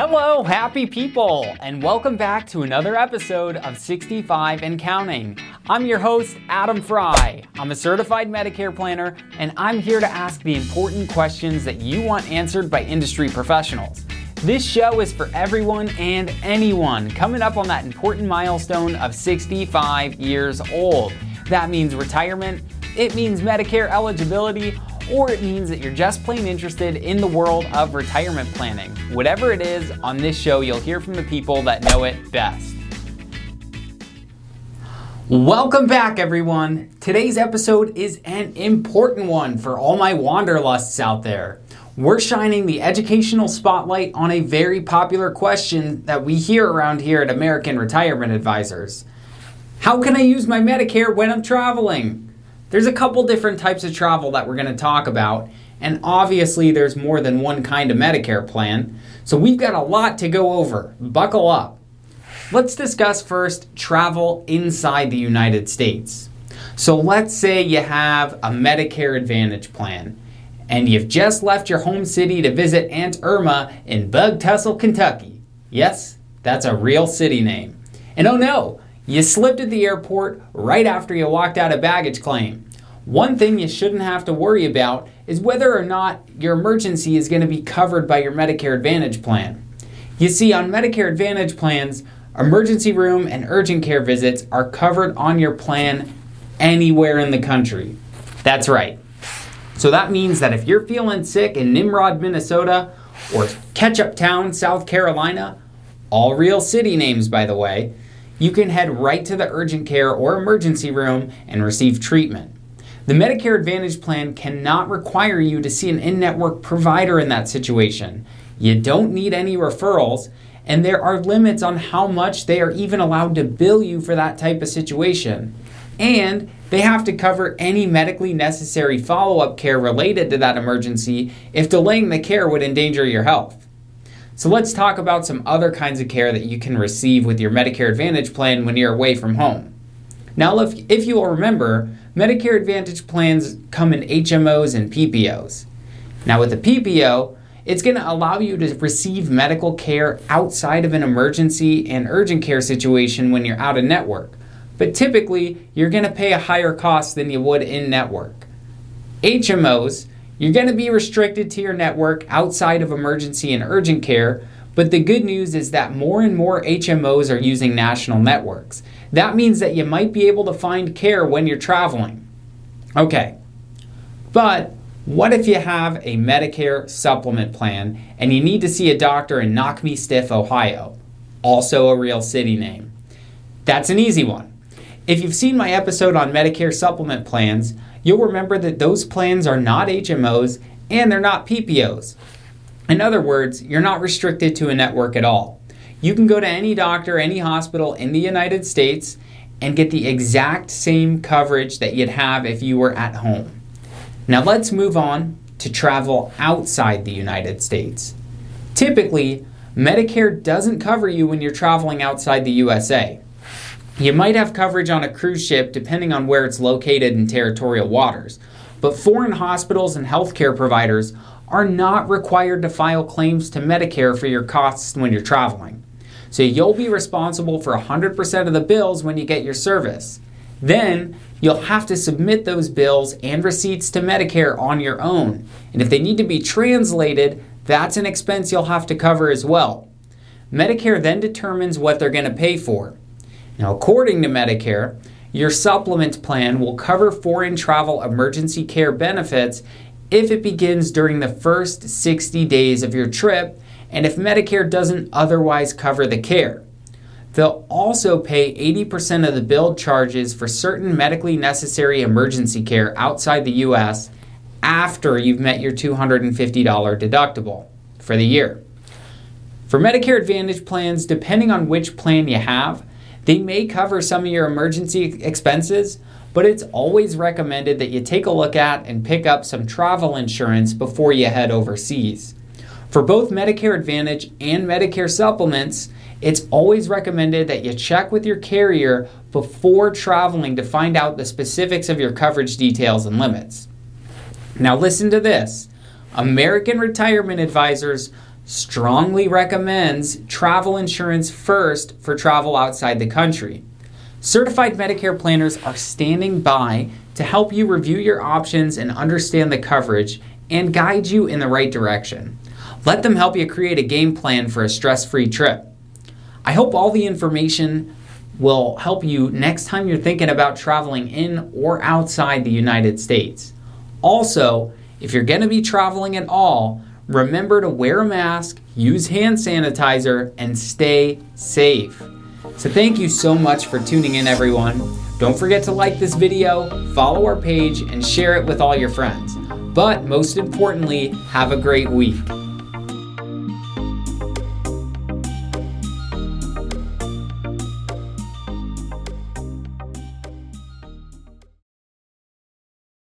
Hello, happy people, and welcome back to another episode of 65 and Counting. I'm your host, Adam Fry. I'm a certified Medicare planner, and I'm here to ask the important questions that you want answered by industry professionals. This show is for everyone and anyone coming up on that important milestone of 65 years old. That means retirement, it means Medicare eligibility, or it means that you're just plain interested in the world of retirement planning. Whatever it is, on this show, you'll hear from the people that know it best. Welcome back, everyone. Today's episode is an important one for all my wanderlusts out there. We're shining the educational spotlight on a very popular question that we hear around here at American Retirement Advisors. How can I use my Medicare when I'm traveling? There's a couple different types of travel that we're going to talk about, and obviously there's more than one kind of Medicare plan, so we've got a lot to go over. Buckle up. Let's discuss first travel inside the United States. So let's say you have a Medicare Advantage plan and you've just left your home city to visit Aunt Irma in Bug Tussle, Kentucky. Yes, that's a real city name. And oh no, you slipped at the airport right after you walked out a baggage claim. One thing you shouldn't have to worry about is whether or not your emergency is going to be covered by your Medicare Advantage plan. You see, on Medicare Advantage plans, emergency room and urgent care visits are covered on your plan anywhere in the country. That's right. So that means that if you're feeling sick in Nimrod, Minnesota, or Ketchup Town, South Carolina, all real city names, by the way, you can head right to the urgent care or emergency room and receive treatment. The Medicare Advantage plan cannot require you to see an in network provider in that situation. You don't need any referrals, and there are limits on how much they are even allowed to bill you for that type of situation. And they have to cover any medically necessary follow up care related to that emergency if delaying the care would endanger your health. So let's talk about some other kinds of care that you can receive with your Medicare Advantage plan when you're away from home. Now, if, if you will remember, Medicare Advantage plans come in HMOs and PPOs. Now, with a PPO, it's going to allow you to receive medical care outside of an emergency and urgent care situation when you're out of network. But typically, you're going to pay a higher cost than you would in network. HMOs you're going to be restricted to your network outside of emergency and urgent care, but the good news is that more and more HMOs are using national networks. That means that you might be able to find care when you're traveling. Okay, but what if you have a Medicare supplement plan and you need to see a doctor in Knock Me Stiff, Ohio? Also a real city name. That's an easy one. If you've seen my episode on Medicare supplement plans, you'll remember that those plans are not HMOs and they're not PPOs. In other words, you're not restricted to a network at all. You can go to any doctor, any hospital in the United States and get the exact same coverage that you'd have if you were at home. Now let's move on to travel outside the United States. Typically, Medicare doesn't cover you when you're traveling outside the USA. You might have coverage on a cruise ship depending on where it's located in territorial waters, but foreign hospitals and healthcare providers are not required to file claims to Medicare for your costs when you're traveling. So you'll be responsible for 100% of the bills when you get your service. Then you'll have to submit those bills and receipts to Medicare on your own. And if they need to be translated, that's an expense you'll have to cover as well. Medicare then determines what they're going to pay for. Now, according to Medicare, your supplement plan will cover foreign travel emergency care benefits if it begins during the first 60 days of your trip and if Medicare doesn't otherwise cover the care. They'll also pay 80% of the billed charges for certain medically necessary emergency care outside the US after you've met your $250 deductible for the year. For Medicare Advantage plans, depending on which plan you have, they may cover some of your emergency expenses, but it's always recommended that you take a look at and pick up some travel insurance before you head overseas. For both Medicare Advantage and Medicare supplements, it's always recommended that you check with your carrier before traveling to find out the specifics of your coverage details and limits. Now, listen to this American Retirement Advisors strongly recommends travel insurance first for travel outside the country. Certified Medicare planners are standing by to help you review your options and understand the coverage and guide you in the right direction. Let them help you create a game plan for a stress free trip. I hope all the information will help you next time you're thinking about traveling in or outside the United States. Also, if you're going to be traveling at all, remember to wear a mask, use hand sanitizer, and stay safe. So, thank you so much for tuning in, everyone. Don't forget to like this video, follow our page, and share it with all your friends. But most importantly, have a great week.